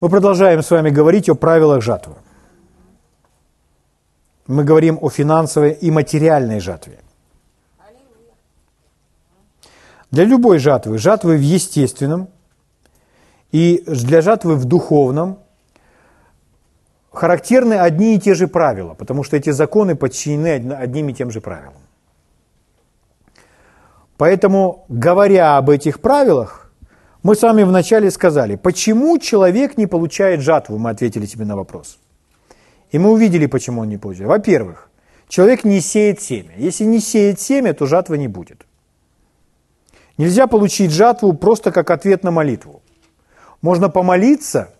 Мы продолжаем с вами говорить о правилах жатвы. Мы говорим о финансовой и материальной жатве. Для любой жатвы, жатвы в естественном и для жатвы в духовном характерны одни и те же правила, потому что эти законы подчинены одним и тем же правилам. Поэтому, говоря об этих правилах, мы с вами вначале сказали, почему человек не получает жатву, мы ответили себе на вопрос. И мы увидели, почему он не получает. Во-первых, человек не сеет семя. Если не сеет семя, то жатвы не будет. Нельзя получить жатву просто как ответ на молитву. Можно помолиться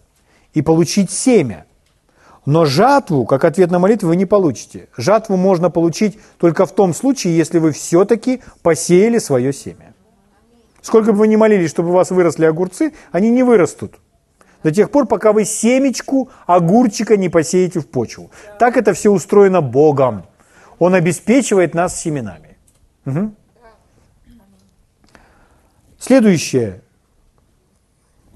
и получить семя. Но жатву, как ответ на молитву, вы не получите. Жатву можно получить только в том случае, если вы все-таки посеяли свое семя. Сколько бы вы ни молились, чтобы у вас выросли огурцы, они не вырастут. До тех пор, пока вы семечку огурчика не посеете в почву. Так это все устроено Богом. Он обеспечивает нас семенами. Угу. Следующее,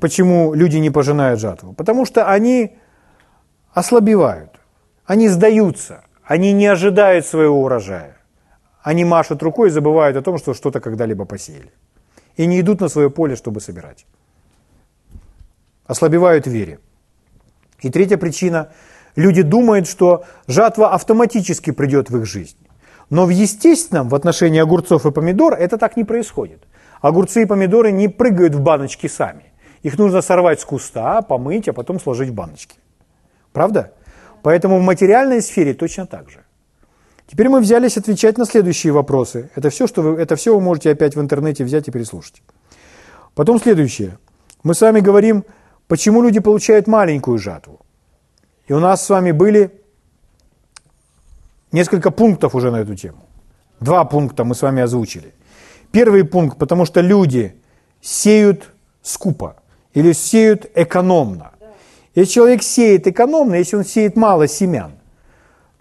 почему люди не пожинают жатву. Потому что они ослабевают, они сдаются, они не ожидают своего урожая. Они машут рукой и забывают о том, что что-то когда-либо посеяли и не идут на свое поле, чтобы собирать. Ослабевают в вере. И третья причина. Люди думают, что жатва автоматически придет в их жизнь. Но в естественном, в отношении огурцов и помидор, это так не происходит. Огурцы и помидоры не прыгают в баночки сами. Их нужно сорвать с куста, помыть, а потом сложить в баночки. Правда? Поэтому в материальной сфере точно так же. Теперь мы взялись отвечать на следующие вопросы. Это все, что вы, это все вы можете опять в интернете взять и переслушать. Потом следующее. Мы с вами говорим, почему люди получают маленькую жатву. И у нас с вами были несколько пунктов уже на эту тему. Два пункта мы с вами озвучили. Первый пункт, потому что люди сеют скупо или сеют экономно. Если человек сеет экономно, если он сеет мало семян,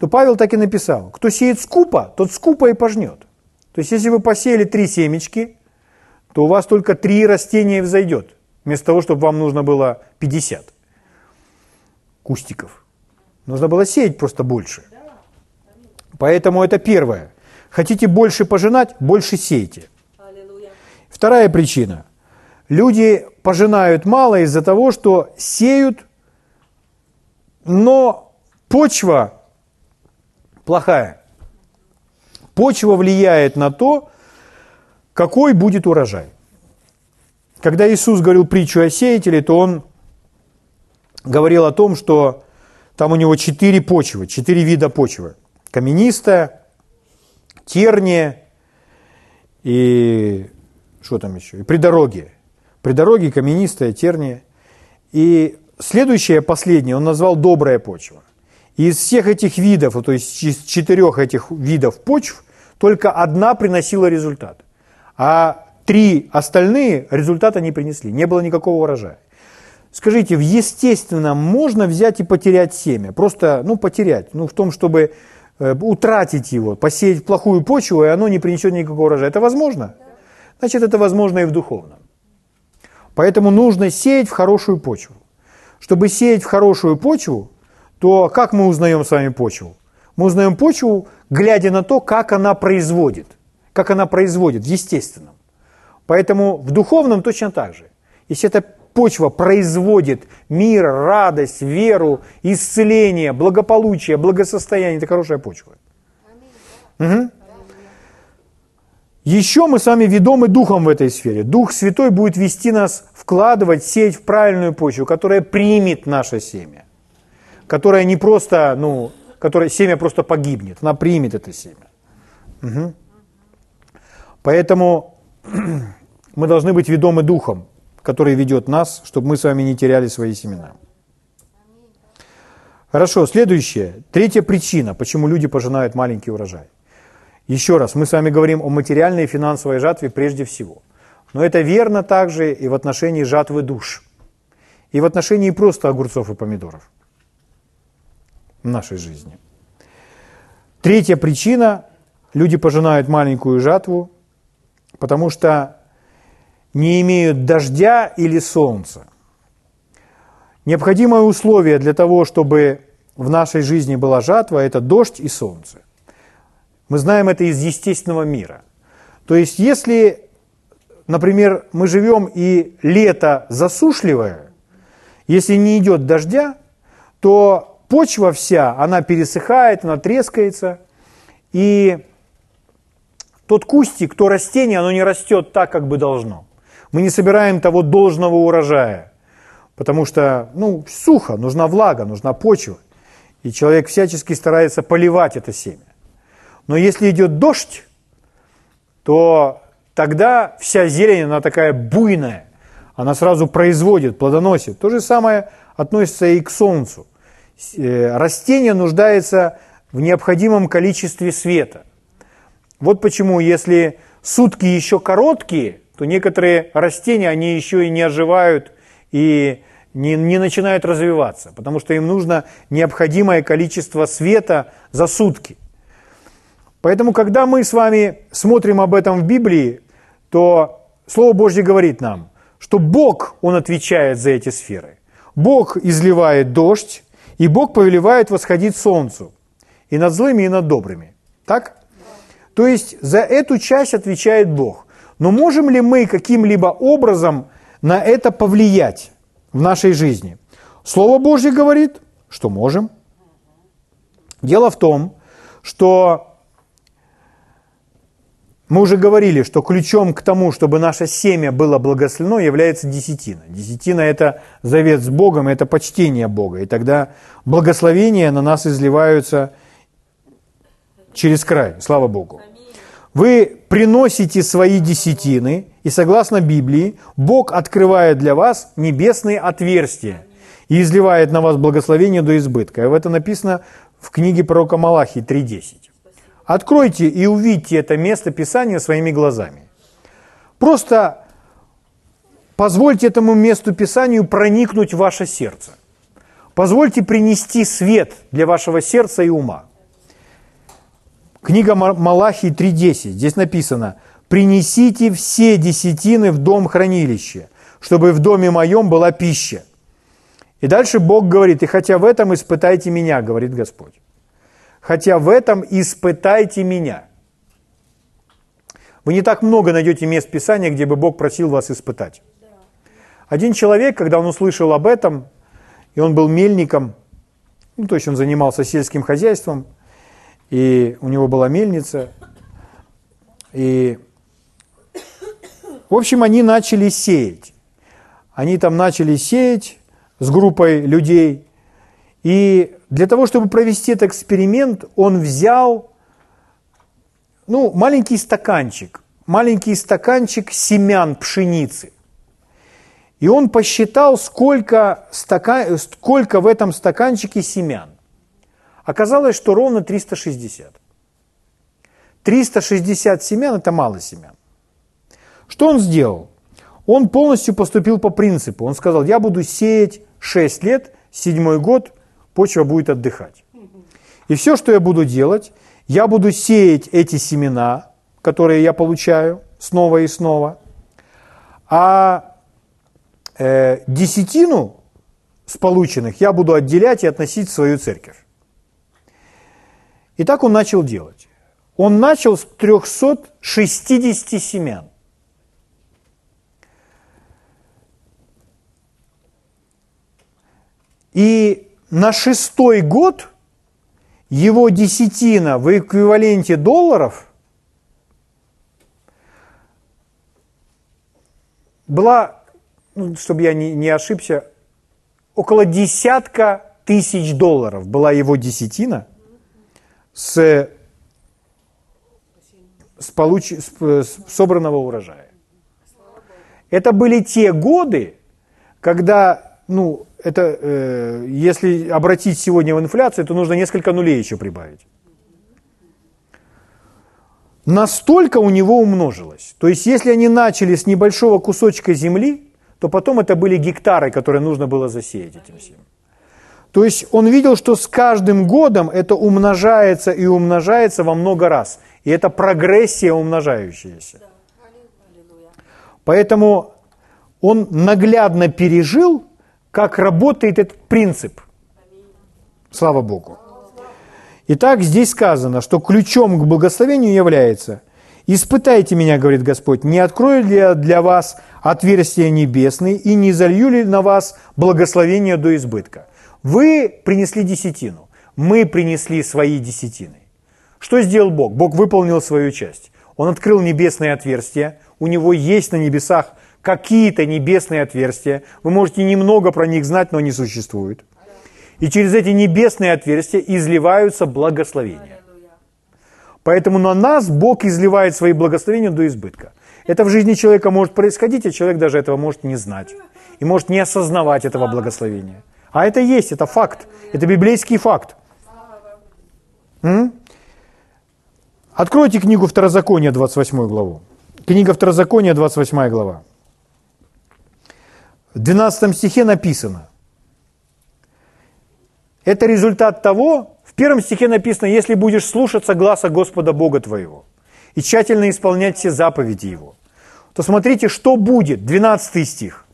то Павел так и написал, кто сеет скупо, тот скупо и пожнет. То есть, если вы посеяли три семечки, то у вас только три растения взойдет, вместо того, чтобы вам нужно было 50 кустиков. Нужно было сеять просто больше. Поэтому это первое. Хотите больше пожинать, больше сейте. Вторая причина. Люди пожинают мало из-за того, что сеют, но почва плохая. Почва влияет на то, какой будет урожай. Когда Иисус говорил притчу о сеятеле, то Он говорил о том, что там у него четыре почвы, четыре вида почвы. Каменистая, терния и что там еще? И придорогие. Придорогие, каменистая, терния. И следующее, последнее, он назвал добрая почва. Из всех этих видов, то есть из четырех этих видов почв, только одна приносила результат. А три остальные результата не принесли, не было никакого урожая. Скажите, в естественном можно взять и потерять семя? Просто, ну, потерять. Ну, в том, чтобы э, утратить его, посеять плохую почву, и оно не принесет никакого урожая. Это возможно? Значит, это возможно и в духовном. Поэтому нужно сеять в хорошую почву. Чтобы сеять в хорошую почву, то как мы узнаем с вами почву? Мы узнаем почву, глядя на то, как она производит. Как она производит в естественном. Поэтому в духовном точно так же. Если эта почва производит мир, радость, веру, исцеление, благополучие, благосостояние, это хорошая почва. Угу. Еще мы с вами ведомы Духом в этой сфере. Дух Святой будет вести нас вкладывать, сеять в правильную почву, которая примет наше семя которая не просто, ну, которая семя просто погибнет, она примет это семя. Угу. Поэтому мы должны быть ведомы духом, который ведет нас, чтобы мы с вами не теряли свои семена. Хорошо, следующее. Третья причина, почему люди пожинают маленький урожай. Еще раз, мы с вами говорим о материальной и финансовой жатве прежде всего. Но это верно также и в отношении жатвы душ. И в отношении просто огурцов и помидоров нашей жизни. Третья причина – люди пожинают маленькую жатву, потому что не имеют дождя или солнца. Необходимое условие для того, чтобы в нашей жизни была жатва, это дождь и солнце. Мы знаем это из естественного мира. То есть, если, например, мы живем и лето засушливое, если не идет дождя, то почва вся, она пересыхает, она трескается, и тот кустик, то растение, оно не растет так, как бы должно. Мы не собираем того должного урожая, потому что, ну, сухо, нужна влага, нужна почва. И человек всячески старается поливать это семя. Но если идет дождь, то тогда вся зелень, она такая буйная, она сразу производит, плодоносит. То же самое относится и к солнцу. Э, растение нуждается в необходимом количестве света. Вот почему, если сутки еще короткие, то некоторые растения, они еще и не оживают и не, не начинают развиваться, потому что им нужно необходимое количество света за сутки. Поэтому, когда мы с вами смотрим об этом в Библии, то Слово Божье говорит нам, что Бог, Он отвечает за эти сферы. Бог изливает дождь, и Бог повелевает восходить солнцу и над злыми, и над добрыми. Так? То есть за эту часть отвечает Бог. Но можем ли мы каким-либо образом на это повлиять в нашей жизни? Слово Божье говорит, что можем. Дело в том, что мы уже говорили, что ключом к тому, чтобы наше семя было благословено, является десятина. Десятина – это завет с Богом, это почтение Бога. И тогда благословения на нас изливаются через край. Слава Богу. Вы приносите свои десятины, и согласно Библии, Бог открывает для вас небесные отверстия и изливает на вас благословение до избытка. И в это написано в книге пророка Малахии 3.10. Откройте и увидьте это место Писания своими глазами. Просто позвольте этому месту Писанию проникнуть в ваше сердце. Позвольте принести свет для вашего сердца и ума. Книга Малахии 3.10. Здесь написано, «Принесите все десятины в дом хранилища, чтобы в доме моем была пища». И дальше Бог говорит, «И хотя в этом испытайте меня», говорит Господь хотя в этом испытайте меня. Вы не так много найдете мест Писания, где бы Бог просил вас испытать. Один человек, когда он услышал об этом, и он был мельником, ну, то есть он занимался сельским хозяйством, и у него была мельница, и, в общем, они начали сеять. Они там начали сеять с группой людей, и для того, чтобы провести этот эксперимент, он взял ну, маленький стаканчик, маленький стаканчик семян пшеницы. И он посчитал, сколько, стакан, сколько в этом стаканчике семян. Оказалось, что ровно 360. 360 семян – это мало семян. Что он сделал? Он полностью поступил по принципу. Он сказал, я буду сеять 6 лет, седьмой год – почва будет отдыхать. И все, что я буду делать, я буду сеять эти семена, которые я получаю снова и снова, а э, десятину с полученных я буду отделять и относить в свою церковь. И так он начал делать. Он начал с 360 семян. И на шестой год его десятина в эквиваленте долларов была, ну, чтобы я не, не ошибся, около десятка тысяч долларов была его десятина с, с, получ, с, с собранного урожая. Это были те годы, когда ну, это, э, если обратить сегодня в инфляцию, то нужно несколько нулей еще прибавить. Настолько у него умножилось. То есть, если они начали с небольшого кусочка земли, то потом это были гектары, которые нужно было засеять этим всем. То есть он видел, что с каждым годом это умножается и умножается во много раз. И это прогрессия умножающаяся. Поэтому он наглядно пережил как работает этот принцип. Слава Богу. Итак, здесь сказано, что ключом к благословению является «Испытайте меня, — говорит Господь, — не открою ли я для вас отверстия небесные и не залью ли на вас благословение до избытка?» Вы принесли десятину, мы принесли свои десятины. Что сделал Бог? Бог выполнил свою часть. Он открыл небесные отверстия, у него есть на небесах какие-то небесные отверстия. Вы можете немного про них знать, но они существуют. И через эти небесные отверстия изливаются благословения. Поэтому на нас Бог изливает свои благословения до избытка. Это в жизни человека может происходить, а человек даже этого может не знать. И может не осознавать этого благословения. А это есть, это факт. Это библейский факт. М? Откройте книгу Второзакония, 28 главу. Книга Второзакония, 28 глава. В 12 стихе написано. Это результат того, в первом стихе написано, если будешь слушаться гласа Господа Бога твоего и тщательно исполнять все заповеди Его, то смотрите, что будет, 12 стих.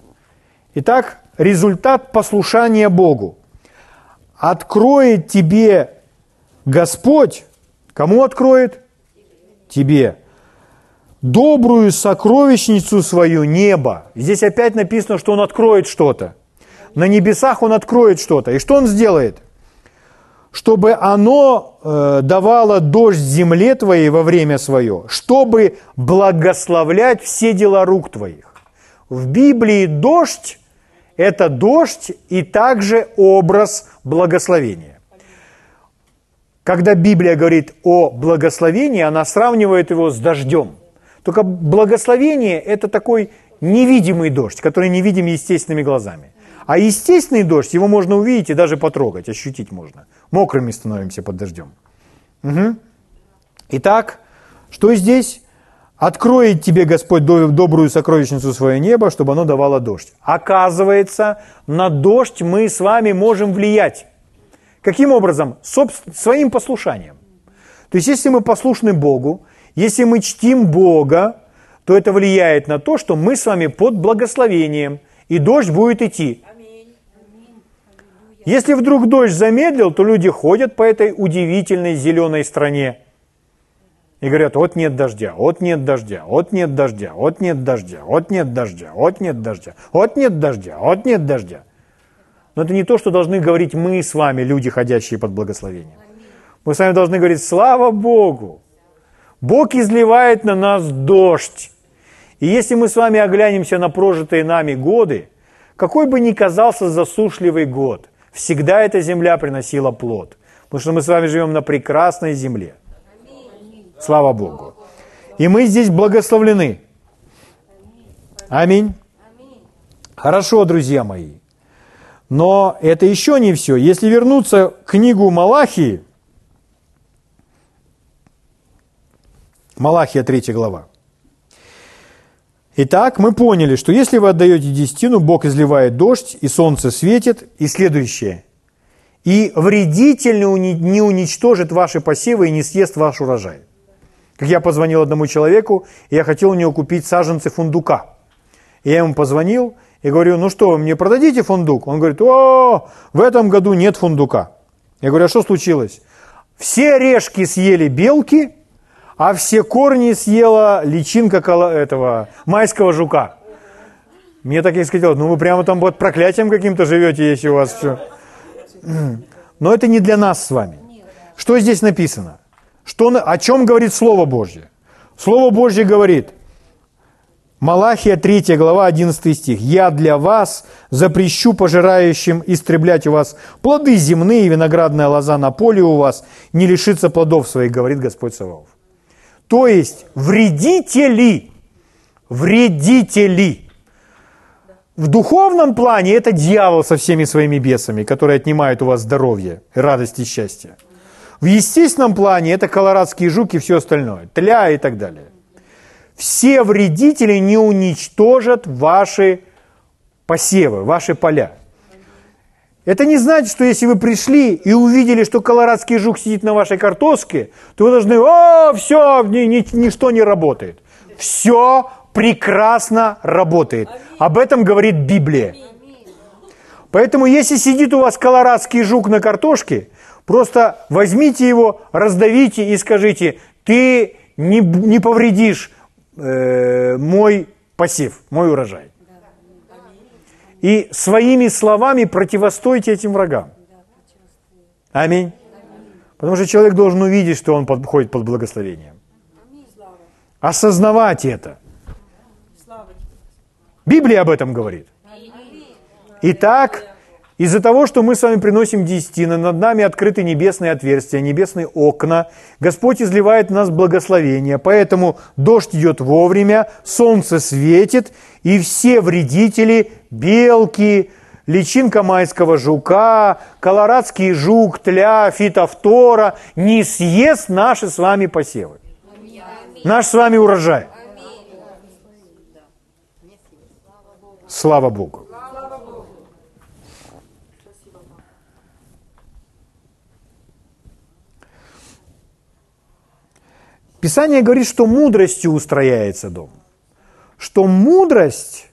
Итак, результат послушания Богу. Откроет тебе Господь, кому откроет? Тебе. Добрую сокровищницу свою небо. Здесь опять написано, что Он откроет что-то. На небесах Он откроет что-то. И что Он сделает? Чтобы оно э, давало дождь земле твоей во время свое, чтобы благословлять все дела рук твоих. В Библии дождь это дождь и также образ благословения. Когда Библия говорит о благословении, она сравнивает его с дождем. Только благословение – это такой невидимый дождь, который не видим естественными глазами. А естественный дождь, его можно увидеть и даже потрогать, ощутить можно. Мокрыми становимся под дождем. Угу. Итак, что здесь? Откроет тебе Господь добрую сокровищницу свое небо, чтобы оно давало дождь. Оказывается, на дождь мы с вами можем влиять. Каким образом? Собствен, своим послушанием. То есть, если мы послушны Богу, если мы чтим Бога, то это влияет на то, что мы с вами под благословением, и дождь будет идти. Если вдруг дождь замедлил, то люди ходят по этой удивительной зеленой стране – и говорят, вот нет дождя, вот нет дождя, вот нет дождя, вот нет дождя, вот нет дождя, вот нет дождя, вот нет дождя, вот нет дождя. Но это не то, что должны говорить мы с вами, люди, ходящие под благословением. Мы с вами должны говорить, слава Богу, Бог изливает на нас дождь. И если мы с вами оглянемся на прожитые нами годы, какой бы ни казался засушливый год, всегда эта земля приносила плод. Потому что мы с вами живем на прекрасной земле – Слава Богу. И мы здесь благословлены. Аминь. Хорошо, друзья мои. Но это еще не все. Если вернуться к книгу Малахии, Малахия 3 глава. Итак, мы поняли, что если вы отдаете десятину, Бог изливает дождь, и солнце светит, и следующее. И вредитель не уничтожит ваши посевы и не съест ваш урожай. Как я позвонил одному человеку, и я хотел у него купить саженцы фундука. И я ему позвонил и говорю, ну что, вы мне продадите фундук? Он говорит, о, в этом году нет фундука. Я говорю, а что случилось? Все орешки съели белки, а все корни съела личинка этого майского жука. Мне так и сказал, ну вы прямо там под проклятием каким-то живете, если у вас все. Но это не для нас с вами. Что здесь написано? Что, о чем говорит Слово Божье? Слово Божье говорит, Малахия 3 глава 11 стих. «Я для вас запрещу пожирающим истреблять у вас плоды земные, виноградная лоза на поле у вас не лишится плодов своих, говорит Господь Саваоф». То есть вредители, вредители. В духовном плане это дьявол со всеми своими бесами, которые отнимают у вас здоровье, радость и счастье. В естественном плане это колорадские жуки и все остальное, тля и так далее. Все вредители не уничтожат ваши посевы, ваши поля. Это не значит, что если вы пришли и увидели, что колорадский жук сидит на вашей картошке, то вы должны, о, все, ни, ни, ничто не работает. Все прекрасно работает. Об этом говорит Библия. Поэтому, если сидит у вас колорадский жук на картошке, просто возьмите его, раздавите и скажите, ты не, не повредишь э, мой посев, мой урожай. И своими словами противостойте этим врагам. Аминь. Потому что человек должен увидеть, что он подходит под благословением. Осознавать это. Библия об этом говорит. Итак, из-за того, что мы с вами приносим десятины, над нами открыты небесные отверстия, небесные окна, Господь изливает в нас благословение, поэтому дождь идет вовремя, солнце светит, и все вредители, белки, личинка майского жука, колорадский жук, тля, фитофтора не съест наши с вами посевы. Наш с вами урожай. Слава Богу. Писание говорит, что мудростью устрояется дом. Что мудрость,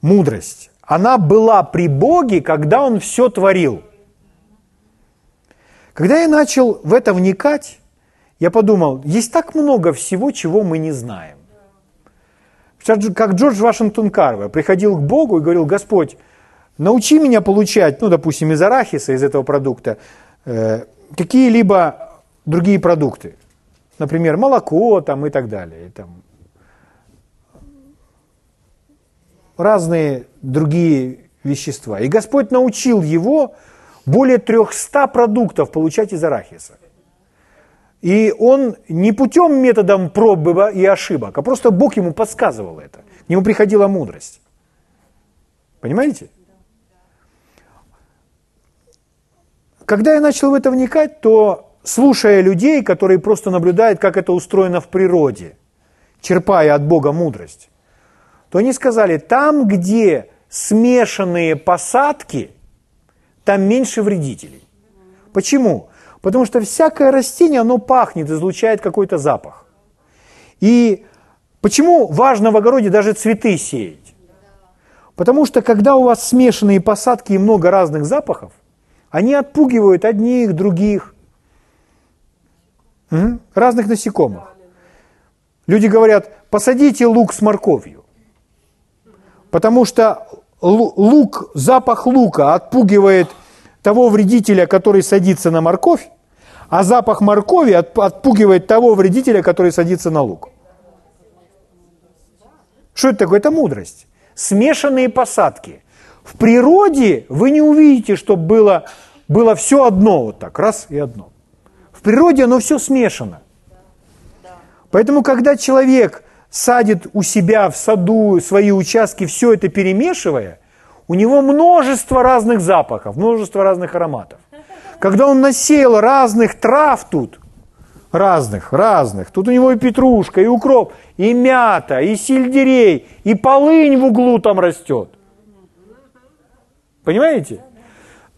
мудрость, она была при Боге, когда Он все творил. Когда я начал в это вникать, я подумал, есть так много всего, чего мы не знаем. Как Джордж Вашингтон Карвер приходил к Богу и говорил, Господь, научи меня получать, ну, допустим, из арахиса, из этого продукта, э, какие-либо другие продукты. Например, молоко там и так далее. Там, разные другие вещества. И Господь научил его более 300 продуктов получать из арахиса. И он не путем методом пробы и ошибок, а просто Бог ему подсказывал это. К нему приходила мудрость. Понимаете? Когда я начал в это вникать, то слушая людей, которые просто наблюдают, как это устроено в природе, черпая от Бога мудрость, то они сказали, там, где смешанные посадки, там меньше вредителей. Почему? Потому что всякое растение, оно пахнет, излучает какой-то запах. И почему важно в огороде даже цветы сеять? Потому что когда у вас смешанные посадки и много разных запахов, они отпугивают одних, других, разных насекомых. Люди говорят, посадите лук с морковью. Потому что лук, запах лука отпугивает того вредителя, который садится на морковь, а запах моркови отпугивает того вредителя, который садится на лук. Что это такое? Это мудрость. Смешанные посадки. В природе вы не увидите, чтобы было, было все одно вот так, раз и одно природе оно все смешано. Поэтому, когда человек садит у себя в саду свои участки, все это перемешивая, у него множество разных запахов, множество разных ароматов. Когда он насеял разных трав тут, разных, разных, тут у него и петрушка, и укроп, и мята, и сельдерей, и полынь в углу там растет. Понимаете?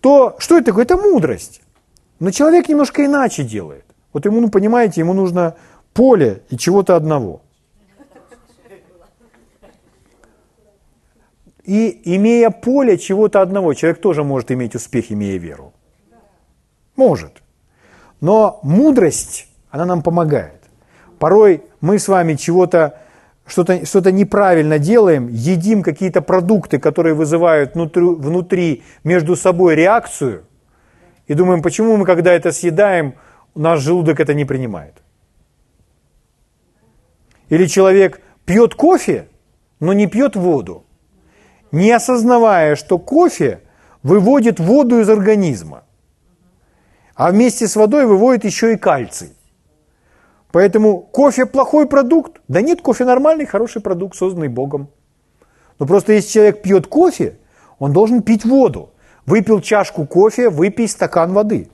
То что это такое? Это мудрость. Но человек немножко иначе делает. Вот ему, ну, понимаете, ему нужно поле и чего-то одного. И имея поле чего-то одного, человек тоже может иметь успех, имея веру. Может. Но мудрость, она нам помогает. Порой мы с вами чего-то, что-то что неправильно делаем, едим какие-то продукты, которые вызывают внутри, внутри между собой реакцию – и думаем, почему мы, когда это съедаем, наш желудок это не принимает. Или человек пьет кофе, но не пьет воду, не осознавая, что кофе выводит воду из организма, а вместе с водой выводит еще и кальций. Поэтому кофе плохой продукт? Да нет, кофе нормальный, хороший продукт, созданный Богом. Но просто если человек пьет кофе, он должен пить воду. Выпил чашку кофе, выпей стакан воды.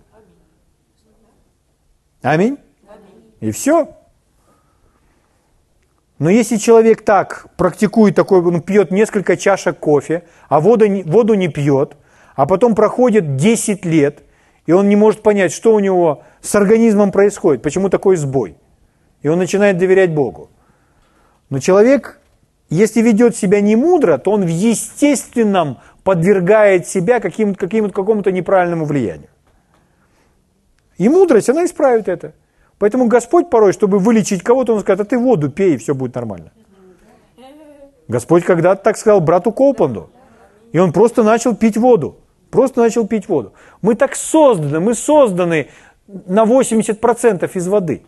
Аминь. И все. Но если человек так практикует, такой, он пьет несколько чашек кофе, а воду, воду не пьет, а потом проходит 10 лет, и он не может понять, что у него с организмом происходит, почему такой сбой. И он начинает доверять Богу. Но человек, если ведет себя не мудро, то он в естественном подвергает себя каким, каким, какому-то неправильному влиянию. И мудрость, она исправит это. Поэтому Господь порой, чтобы вылечить кого-то, Он скажет, а ты воду пей, и все будет нормально. Господь когда-то так сказал брату Коупанду. И он просто начал пить воду. Просто начал пить воду. Мы так созданы, мы созданы на 80% из воды.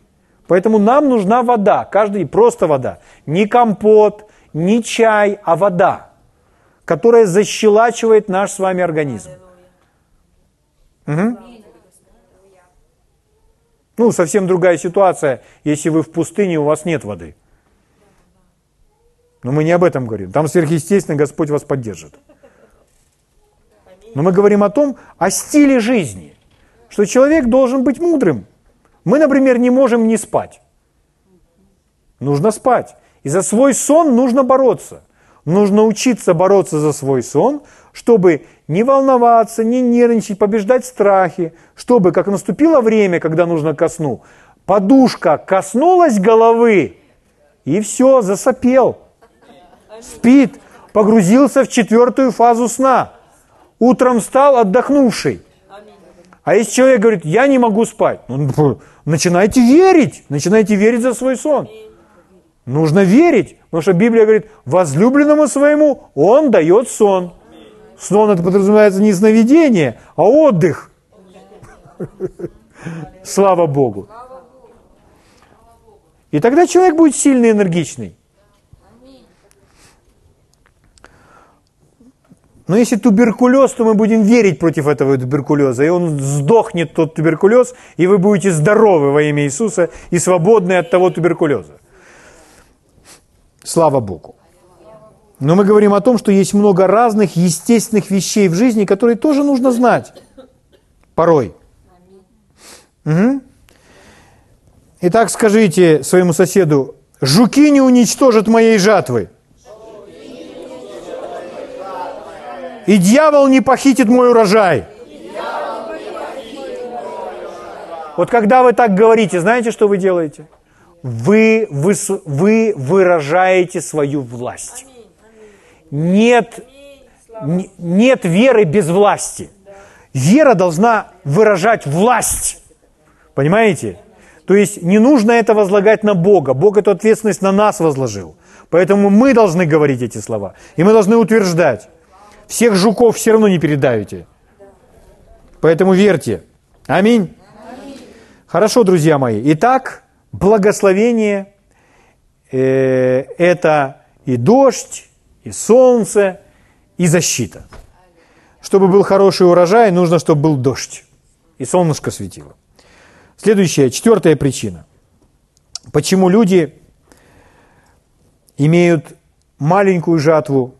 Поэтому нам нужна вода, каждый просто вода. Не компот, не чай, а вода, которая защелачивает наш с вами организм. Угу. Ну, совсем другая ситуация, если вы в пустыне, у вас нет воды. Но мы не об этом говорим. Там сверхъестественно Господь вас поддержит. Но мы говорим о том, о стиле жизни, что человек должен быть мудрым. Мы, например, не можем не спать. Нужно спать. И за свой сон нужно бороться. Нужно учиться бороться за свой сон, чтобы не волноваться, не нервничать, побеждать страхи, чтобы, как наступило время, когда нужно ко сну, подушка коснулась головы, и все, засопел, спит, погрузился в четвертую фазу сна, утром встал отдохнувший. А если человек говорит, я не могу спать, ну, начинайте верить, начинайте верить за свой сон. Нужно верить, потому что Библия говорит, возлюбленному своему он дает сон. Сон это подразумевается не сновидение, а отдых. Слава Богу. И тогда человек будет сильный, энергичный. Но если туберкулез, то мы будем верить против этого туберкулеза, и он сдохнет, тот туберкулез, и вы будете здоровы во имя Иисуса и свободны от того туберкулеза. Слава Богу. Но мы говорим о том, что есть много разных естественных вещей в жизни, которые тоже нужно знать. Порой. Угу. Итак, скажите своему соседу, жуки не уничтожат моей жатвы. И дьявол не похитит мой урожай. Вот когда вы так говорите, знаете, что вы делаете? Вы, вы, вы выражаете свою власть. Нет, нет веры без власти. Вера должна выражать власть. Понимаете? То есть не нужно это возлагать на Бога. Бог эту ответственность на нас возложил. Поэтому мы должны говорить эти слова. И мы должны утверждать. Всех жуков все равно не передавите. Поэтому верьте. Аминь. Аминь. Хорошо, друзья мои. Итак, благословение э, – это и дождь, и солнце, и защита. Чтобы был хороший урожай, нужно, чтобы был дождь, и солнышко светило. Следующая, четвертая причина. Почему люди имеют маленькую жатву,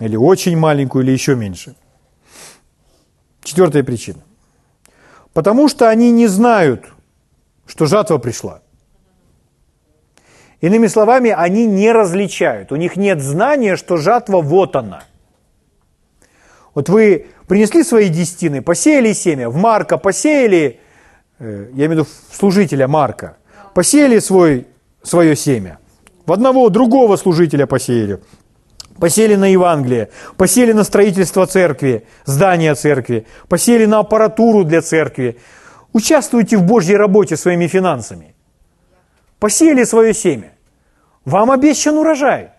или очень маленькую, или еще меньше. Четвертая причина. Потому что они не знают, что жатва пришла. Иными словами, они не различают. У них нет знания, что жатва вот она. Вот вы принесли свои десятины, посеяли семя, в Марка посеяли, э, я имею в виду служителя Марка, посеяли свой, свое семя. В одного другого служителя посеяли посели на Евангелие, посели на строительство церкви, здания церкви, посели на аппаратуру для церкви. Участвуйте в Божьей работе своими финансами. Посеяли свое семя. Вам обещан урожай.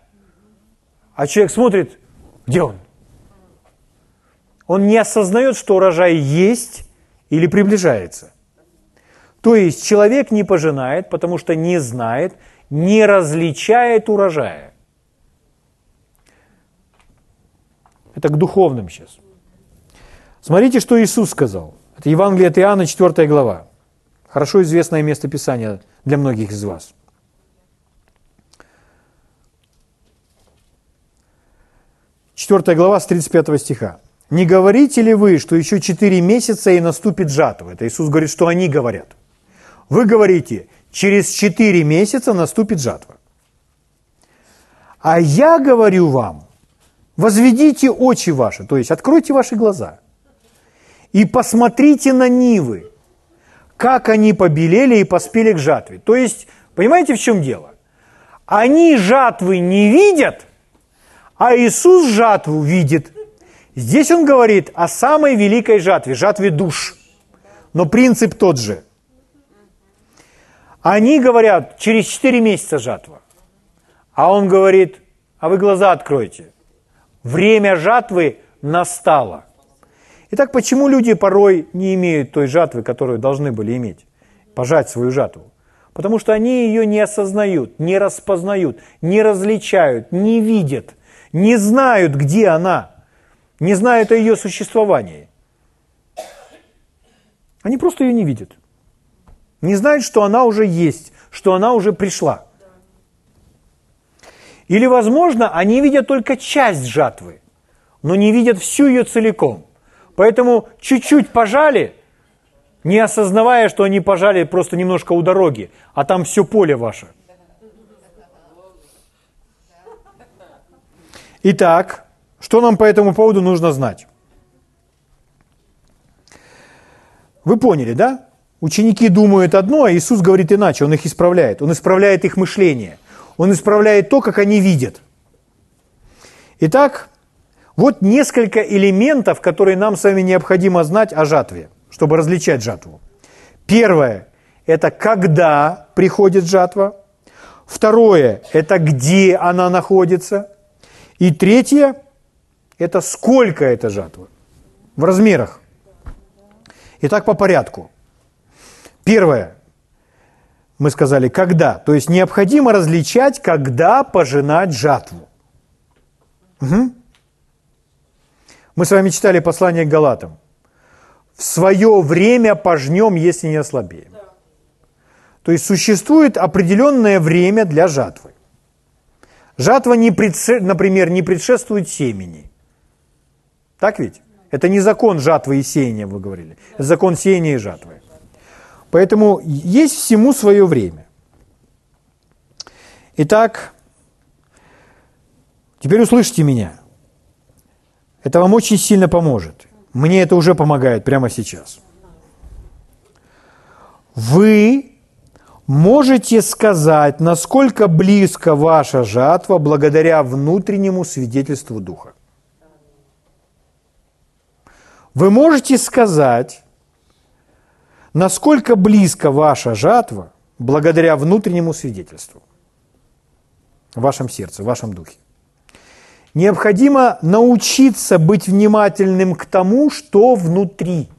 А человек смотрит, где он? Он не осознает, что урожай есть или приближается. То есть человек не пожинает, потому что не знает, не различает урожая. Это к духовным сейчас. Смотрите, что Иисус сказал. Это Евангелие от Иоанна, 4 глава. Хорошо известное место Писания для многих из вас. Четвертая глава с 35 стиха. «Не говорите ли вы, что еще четыре месяца и наступит жатва?» Это Иисус говорит, что они говорят. Вы говорите, через четыре месяца наступит жатва. А я говорю вам, Возведите очи ваши, то есть откройте ваши глаза и посмотрите на нивы, как они побелели и поспели к жатве. То есть, понимаете, в чем дело? Они жатвы не видят, а Иисус жатву видит. Здесь он говорит о самой великой жатве, жатве душ. Но принцип тот же. Они говорят, через 4 месяца жатва. А он говорит, а вы глаза откройте. Время жатвы настало. Итак, почему люди порой не имеют той жатвы, которую должны были иметь? Пожать свою жатву. Потому что они ее не осознают, не распознают, не различают, не видят, не знают, где она, не знают о ее существовании. Они просто ее не видят. Не знают, что она уже есть, что она уже пришла. Или, возможно, они видят только часть жатвы, но не видят всю ее целиком. Поэтому чуть-чуть пожали, не осознавая, что они пожали просто немножко у дороги, а там все поле ваше. Итак, что нам по этому поводу нужно знать? Вы поняли, да? Ученики думают одно, а Иисус говорит иначе, Он их исправляет. Он исправляет их мышление. Он исправляет то, как они видят. Итак, вот несколько элементов, которые нам с вами необходимо знать о жатве, чтобы различать жатву. Первое – это когда приходит жатва. Второе – это где она находится. И третье – это сколько эта жатва в размерах. Итак, по порядку. Первое. Мы сказали, когда. То есть необходимо различать, когда пожинать жатву. Угу. Мы с вами читали послание к Галатам. В свое время пожнем, если не ослабеем. То есть существует определенное время для жатвы. Жатва, не предше... например, не предшествует семени. Так ведь? Это не закон жатвы и сеяния, вы говорили. Это закон сеяния и жатвы. Поэтому есть всему свое время. Итак, теперь услышьте меня. Это вам очень сильно поможет. Мне это уже помогает прямо сейчас. Вы можете сказать, насколько близко ваша жатва благодаря внутреннему свидетельству Духа. Вы можете сказать, насколько близко ваша жатва благодаря внутреннему свидетельству в вашем сердце, в вашем духе. Необходимо научиться быть внимательным к тому, что внутри.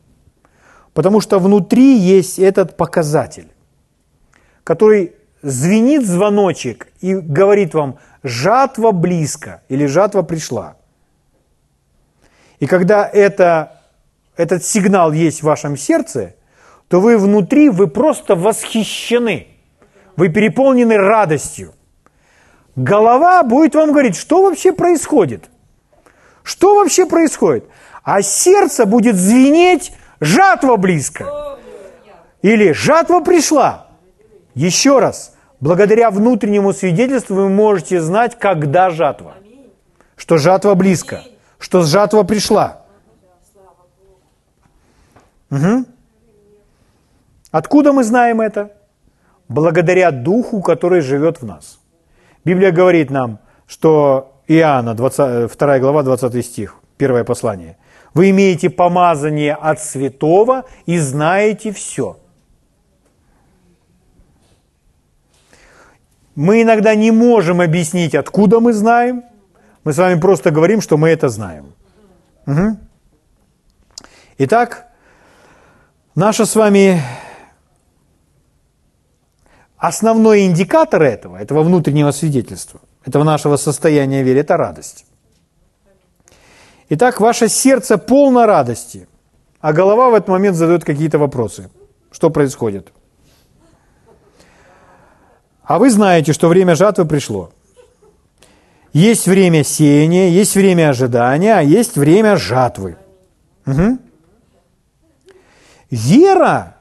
Потому что внутри есть этот показатель, который звенит звоночек и говорит вам, жатва близко или жатва пришла. И когда это, этот сигнал есть в вашем сердце, то вы внутри, вы просто восхищены. Вы переполнены радостью – голова будет вам говорить, что вообще происходит. Что вообще происходит? А сердце будет звенеть, жатва близко. Или жатва пришла. Еще раз, благодаря внутреннему свидетельству вы можете знать, когда жатва. Что жатва близко, что жатва пришла. Угу. Откуда мы знаем это? Благодаря Духу, который живет в нас. Библия говорит нам, что Иоанна, 20, 2 глава, 20 стих, первое послание. Вы имеете помазание от святого и знаете все. Мы иногда не можем объяснить, откуда мы знаем. Мы с вами просто говорим, что мы это знаем. Угу. Итак, наша с вами Основной индикатор этого, этого внутреннего свидетельства, этого нашего состояния веры, это радость. Итак, ваше сердце полно радости, а голова в этот момент задает какие-то вопросы. Что происходит? А вы знаете, что время жатвы пришло. Есть время сеяния, есть время ожидания, а есть время жатвы. Угу. Вера,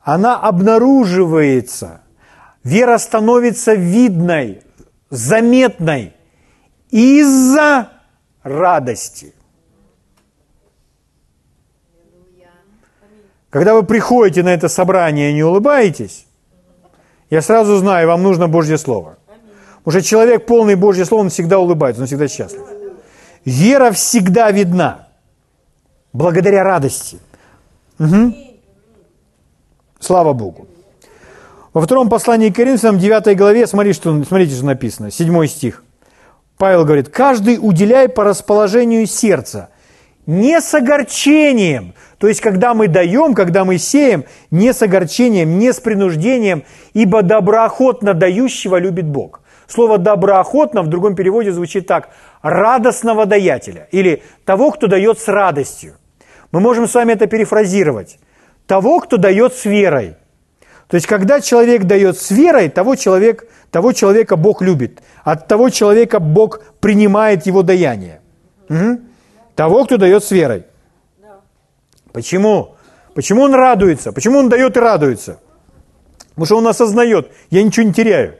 она обнаруживается – вера становится видной, заметной из-за радости. Когда вы приходите на это собрание и не улыбаетесь, я сразу знаю, вам нужно Божье Слово. Уже человек, полный Божье Слово, он всегда улыбается, он всегда счастлив. Вера всегда видна. Благодаря радости. Угу. Слава Богу. Во втором послании к Коринфянам, 9 главе, смотрите, что, смотрите, что написано, 7 стих. Павел говорит, каждый уделяй по расположению сердца, не с огорчением. То есть, когда мы даем, когда мы сеем, не с огорчением, не с принуждением, ибо доброохотно дающего любит Бог. Слово «доброохотно» в другом переводе звучит так – радостного даятеля или того, кто дает с радостью. Мы можем с вами это перефразировать. Того, кто дает с верой. То есть, когда человек дает с верой, того, человек, того человека Бог любит. От того человека Бог принимает его даяние. Угу. Того, кто дает с верой. Почему? Почему он радуется? Почему он дает и радуется? Потому что он осознает, я ничего не теряю.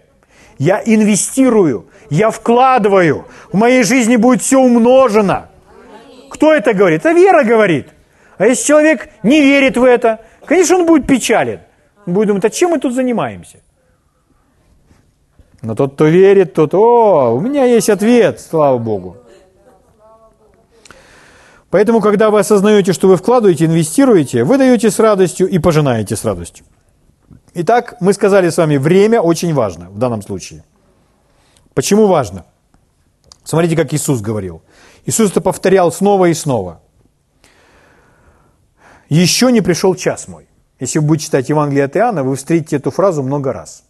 Я инвестирую, я вкладываю. В моей жизни будет все умножено. Кто это говорит? Это вера говорит. А если человек не верит в это, конечно, он будет печален. Будет думать, а чем мы тут занимаемся? Но тот, кто верит, тот, о, у меня есть ответ, слава Богу. Поэтому, когда вы осознаете, что вы вкладываете, инвестируете, вы даете с радостью и пожинаете с радостью. Итак, мы сказали с вами, время очень важно в данном случае. Почему важно? Смотрите, как Иисус говорил. Иисус это повторял снова и снова. «Еще не пришел час мой». Если вы будете читать Евангелие от Иоанна, вы встретите эту фразу много раз.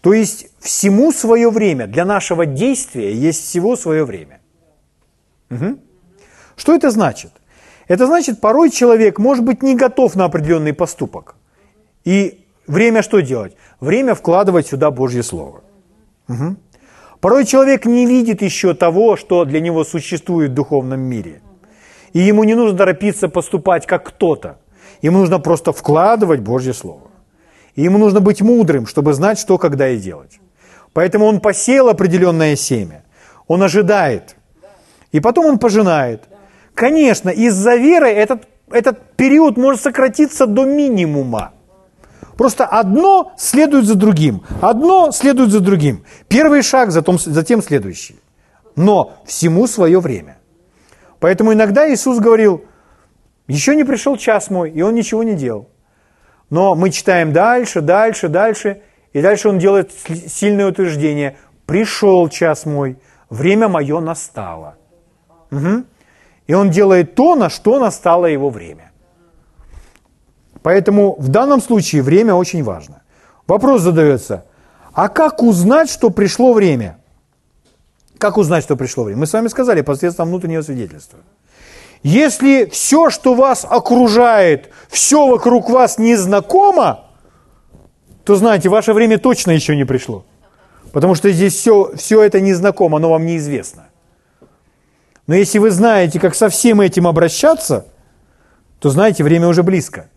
То есть всему свое время. Для нашего действия есть всего свое время. Угу. Что это значит? Это значит, порой человек может быть не готов на определенный поступок. И время что делать? Время вкладывать сюда Божье Слово. Угу. Порой человек не видит еще того, что для него существует в духовном мире. И ему не нужно торопиться поступать как кто-то. Ему нужно просто вкладывать Божье Слово. И ему нужно быть мудрым, чтобы знать, что, когда и делать. Поэтому он посеял определенное семя. Он ожидает. И потом он пожинает. Конечно, из-за веры этот, этот период может сократиться до минимума. Просто одно следует за другим. Одно следует за другим. Первый шаг, затем, затем следующий. Но всему свое время. Поэтому иногда Иисус говорил, еще не пришел час мой, и он ничего не делал. Но мы читаем дальше, дальше, дальше, и дальше он делает сильное утверждение. Пришел час мой, время мое настало. Угу. И он делает то, на что настало его время. Поэтому в данном случае время очень важно. Вопрос задается, а как узнать, что пришло время? Как узнать, что пришло время? Мы с вами сказали посредством внутреннего свидетельства. Если все, что вас окружает, все вокруг вас незнакомо, то знаете, ваше время точно еще не пришло. Потому что здесь все, все это незнакомо, оно вам неизвестно. Но если вы знаете, как со всем этим обращаться, то знаете, время уже близко.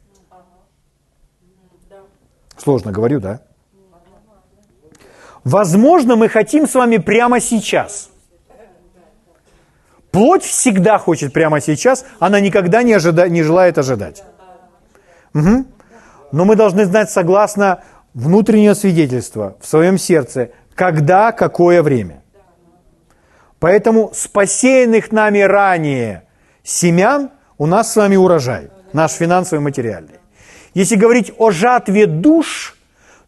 Сложно говорю, да? Возможно, мы хотим с вами прямо сейчас. Плоть всегда хочет прямо сейчас, она никогда не, ожида, не желает ожидать. Угу. Но мы должны знать, согласно внутреннего свидетельства в своем сердце, когда, какое время. Поэтому с посеянных нами ранее семян у нас с вами урожай, наш финансовый материальный. Если говорить о жатве душ,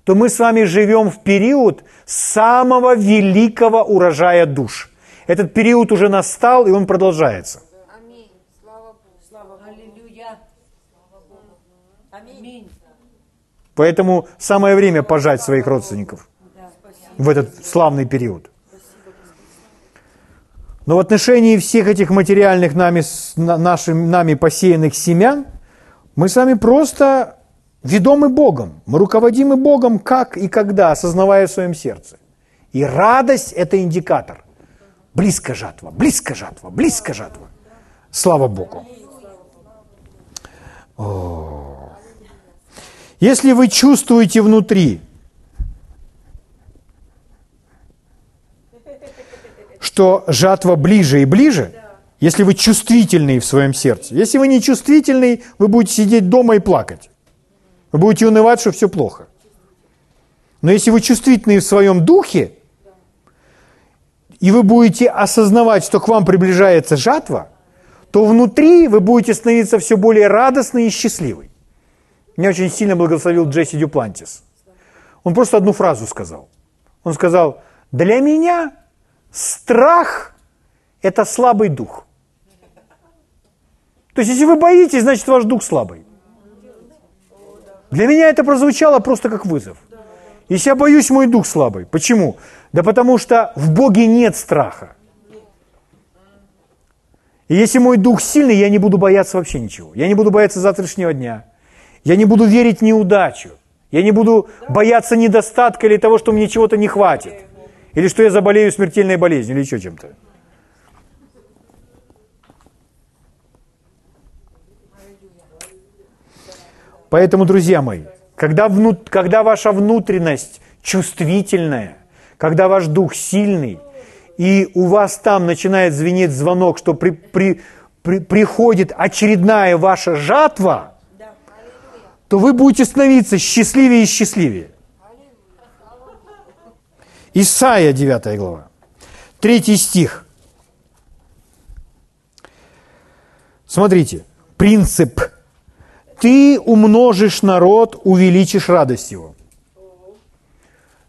то мы с вами живем в период самого великого урожая душ. Этот период уже настал, и он продолжается. Аминь. Слава Богу. Слава Аллилуйя. Аминь. Поэтому самое время пожать своих родственников в этот славный период. Но в отношении всех этих материальных нами, нашим, нами посеянных семян, мы с вами просто ведомы Богом. Мы руководимы Богом как и когда, осознавая в своем сердце. И радость – это индикатор. Близко жатва, близко жатва, близко жатва. Слава Богу. О. Если вы чувствуете внутри, что жатва ближе и ближе, если вы чувствительный в своем сердце. Если вы не чувствительный, вы будете сидеть дома и плакать. Вы будете унывать, что все плохо. Но если вы чувствительный в своем духе, и вы будете осознавать, что к вам приближается жатва, то внутри вы будете становиться все более радостной и счастливой. Меня очень сильно благословил Джесси Дюплантис. Он просто одну фразу сказал. Он сказал, для меня страх – это слабый дух. То есть, если вы боитесь, значит, ваш дух слабый. Для меня это прозвучало просто как вызов. Если я боюсь, мой дух слабый. Почему? Да потому что в Боге нет страха. И если мой дух сильный, я не буду бояться вообще ничего. Я не буду бояться завтрашнего дня. Я не буду верить неудачу. Я не буду бояться недостатка или того, что мне чего-то не хватит. Или что я заболею смертельной болезнью или еще чем-то. Поэтому, друзья мои, когда, внут, когда ваша внутренность чувствительная, когда ваш дух сильный, и у вас там начинает звенеть звонок, что при, при, при, приходит очередная ваша жатва, то вы будете становиться счастливее и счастливее. Исайя 9 глава, 3 стих. Смотрите, принцип – ты умножишь народ, увеличишь радость его.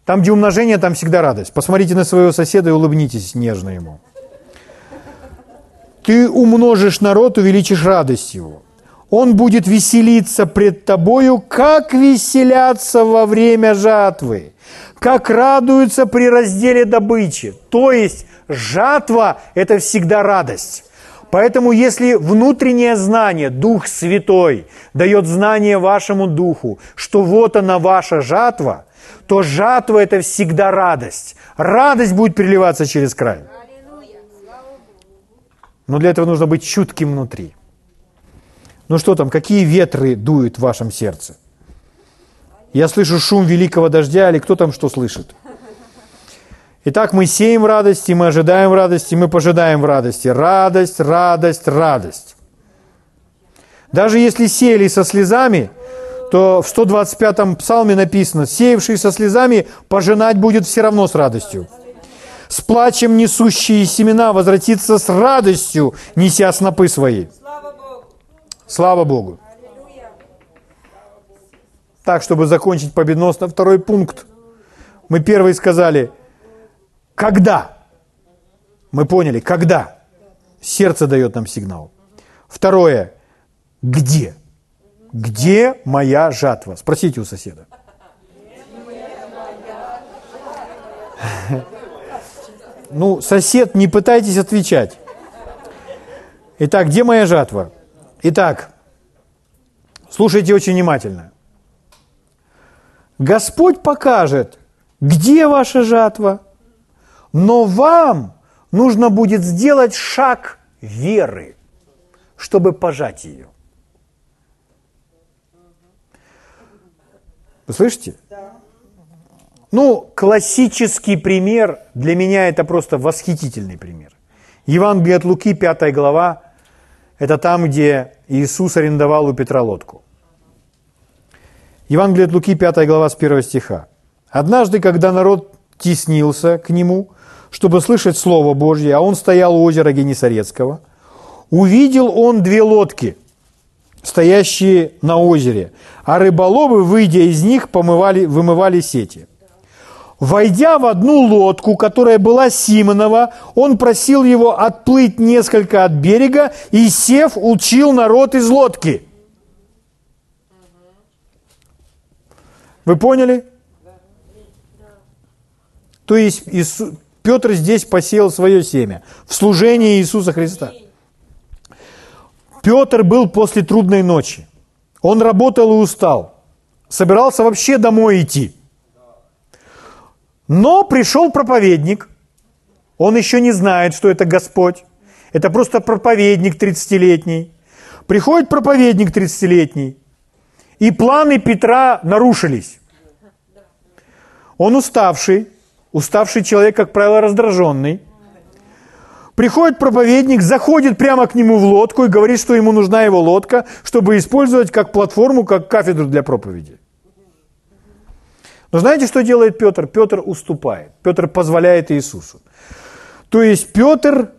Там, где умножение, там всегда радость. Посмотрите на своего соседа и улыбнитесь нежно ему. Ты умножишь народ, увеличишь радость его. Он будет веселиться пред тобою, как веселятся во время жатвы, как радуются при разделе добычи. То есть жатва – это всегда радость. Поэтому если внутреннее знание, Дух Святой, дает знание вашему духу, что вот она ваша жатва, то жатва – это всегда радость. Радость будет переливаться через край. Но для этого нужно быть чутким внутри. Ну что там, какие ветры дуют в вашем сердце? Я слышу шум великого дождя, или кто там что слышит? Итак, мы сеем радость, и мы ожидаем радости, мы пожидаем радости. Радость, радость, радость. Даже если сеяли со слезами, то в 125-м псалме написано, сеявший со слезами пожинать будет все равно с радостью. С плачем несущие семена возвратится с радостью, неся снопы свои. Слава Богу. Так, чтобы закончить победоносно второй пункт. Мы первый сказали – когда? Мы поняли, когда? Сердце дает нам сигнал. Второе. Где? Где моя жатва? Спросите у соседа. Ну, сосед, не пытайтесь отвечать. Итак, где моя жатва? Итак, слушайте очень внимательно. Господь покажет, где ваша жатва – но вам нужно будет сделать шаг веры, чтобы пожать ее. Вы слышите? Ну, классический пример, для меня это просто восхитительный пример. Евангелие от Луки, 5 глава, это там, где Иисус арендовал у Петра лодку. Евангелие от Луки, 5 глава, с 1 стиха. «Однажды, когда народ теснился к нему, чтобы слышать Слово Божье, а он стоял у озера Генесарецкого, увидел он две лодки, стоящие на озере, а рыболовы, выйдя из них, помывали, вымывали сети. Войдя в одну лодку, которая была Симонова, он просил его отплыть несколько от берега и, сев, учил народ из лодки. Вы поняли? То есть Петр здесь посеял свое семя в служении Иисуса Христа. Петр был после трудной ночи. Он работал и устал. Собирался вообще домой идти. Но пришел проповедник. Он еще не знает, что это Господь. Это просто проповедник 30-летний. Приходит проповедник 30-летний. И планы Петра нарушились. Он уставший, Уставший человек, как правило, раздраженный. Приходит проповедник, заходит прямо к нему в лодку и говорит, что ему нужна его лодка, чтобы использовать как платформу, как кафедру для проповеди. Но знаете, что делает Петр? Петр уступает. Петр позволяет Иисусу. То есть Петр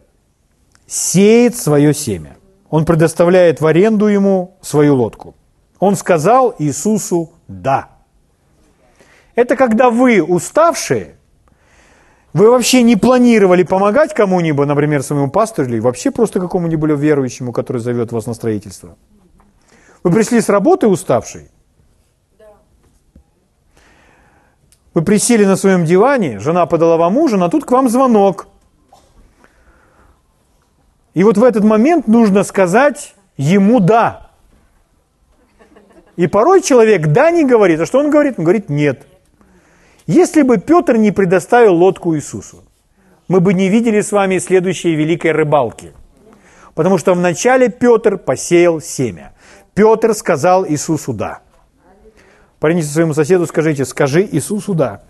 сеет свое семя. Он предоставляет в аренду ему свою лодку. Он сказал Иисусу «да». Это когда вы, уставшие, вы вообще не планировали помогать кому-нибудь, например, своему пастору или вообще просто какому-нибудь верующему, который зовет вас на строительство. Вы пришли с работы уставший, Вы присели на своем диване, жена подала вам ужин, а тут к вам звонок. И вот в этот момент нужно сказать ему «да». И порой человек «да» не говорит. А что он говорит? Он говорит «нет». Если бы Петр не предоставил лодку Иисусу, мы бы не видели с вами следующей великой рыбалки. Потому что вначале Петр посеял семя. Петр сказал Иисусу «да». Парните своему соседу, скажите, скажи Иисусу да.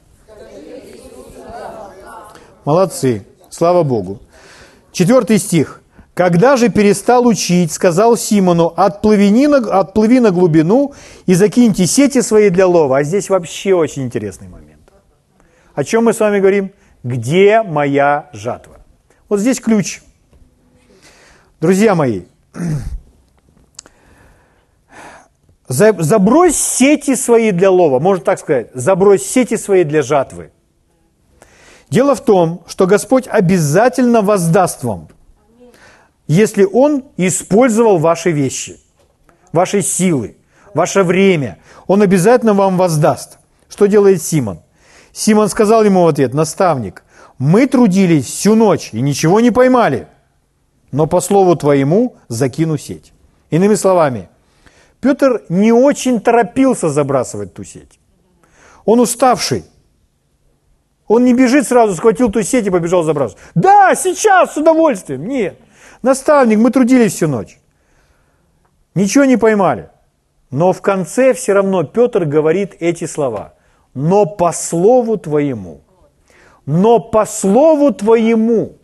Молодцы, слава Богу. Четвертый стих. Когда же перестал учить, сказал Симону, отплыви на, отплыви на глубину и закиньте сети свои для лова. А здесь вообще очень интересный момент. О чем мы с вами говорим? Где моя жатва? Вот здесь ключ. Друзья мои, Забрось сети свои для лова, можно так сказать, забрось сети свои для жатвы. Дело в том, что Господь обязательно воздаст вам, если Он использовал ваши вещи, ваши силы, ваше время. Он обязательно вам воздаст. Что делает Симон? Симон сказал ему в ответ, наставник, мы трудились всю ночь и ничего не поймали, но по слову твоему закину сеть. Иными словами – Петр не очень торопился забрасывать ту сеть. Он уставший. Он не бежит сразу, схватил ту сеть и побежал забрасывать. Да, сейчас, с удовольствием. Нет. Наставник, мы трудились всю ночь. Ничего не поймали. Но в конце все равно Петр говорит эти слова. Но по слову твоему. Но по слову твоему.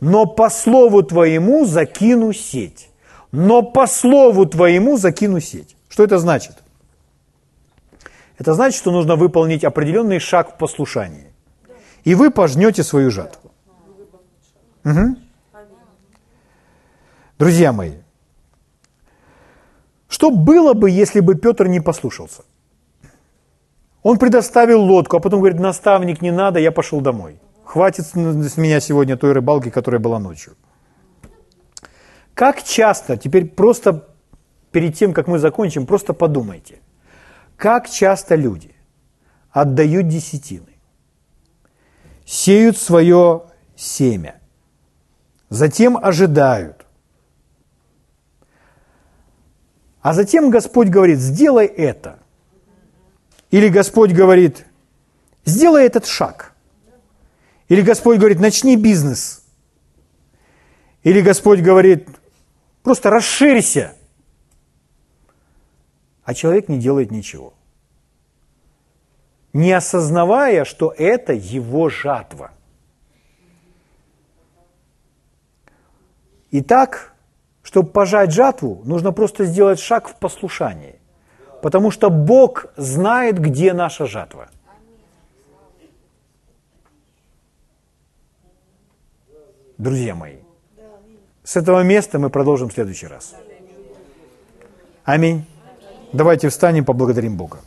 Но по слову твоему закину сеть но по слову твоему закину сеть. Что это значит? Это значит, что нужно выполнить определенный шаг в послушании. И вы пожнете свою жатву. Угу. Друзья мои, что было бы, если бы Петр не послушался? Он предоставил лодку, а потом говорит, наставник, не надо, я пошел домой. Хватит с меня сегодня той рыбалки, которая была ночью. Как часто, теперь просто перед тем, как мы закончим, просто подумайте, как часто люди отдают десятины, сеют свое семя, затем ожидают, а затем Господь говорит, сделай это. Или Господь говорит, сделай этот шаг. Или Господь говорит, начни бизнес. Или Господь говорит, Просто расширься. А человек не делает ничего. Не осознавая, что это его жатва. Итак, чтобы пожать жатву, нужно просто сделать шаг в послушании. Потому что Бог знает, где наша жатва. Друзья мои, с этого места мы продолжим в следующий раз. Аминь. Давайте встанем, поблагодарим Бога.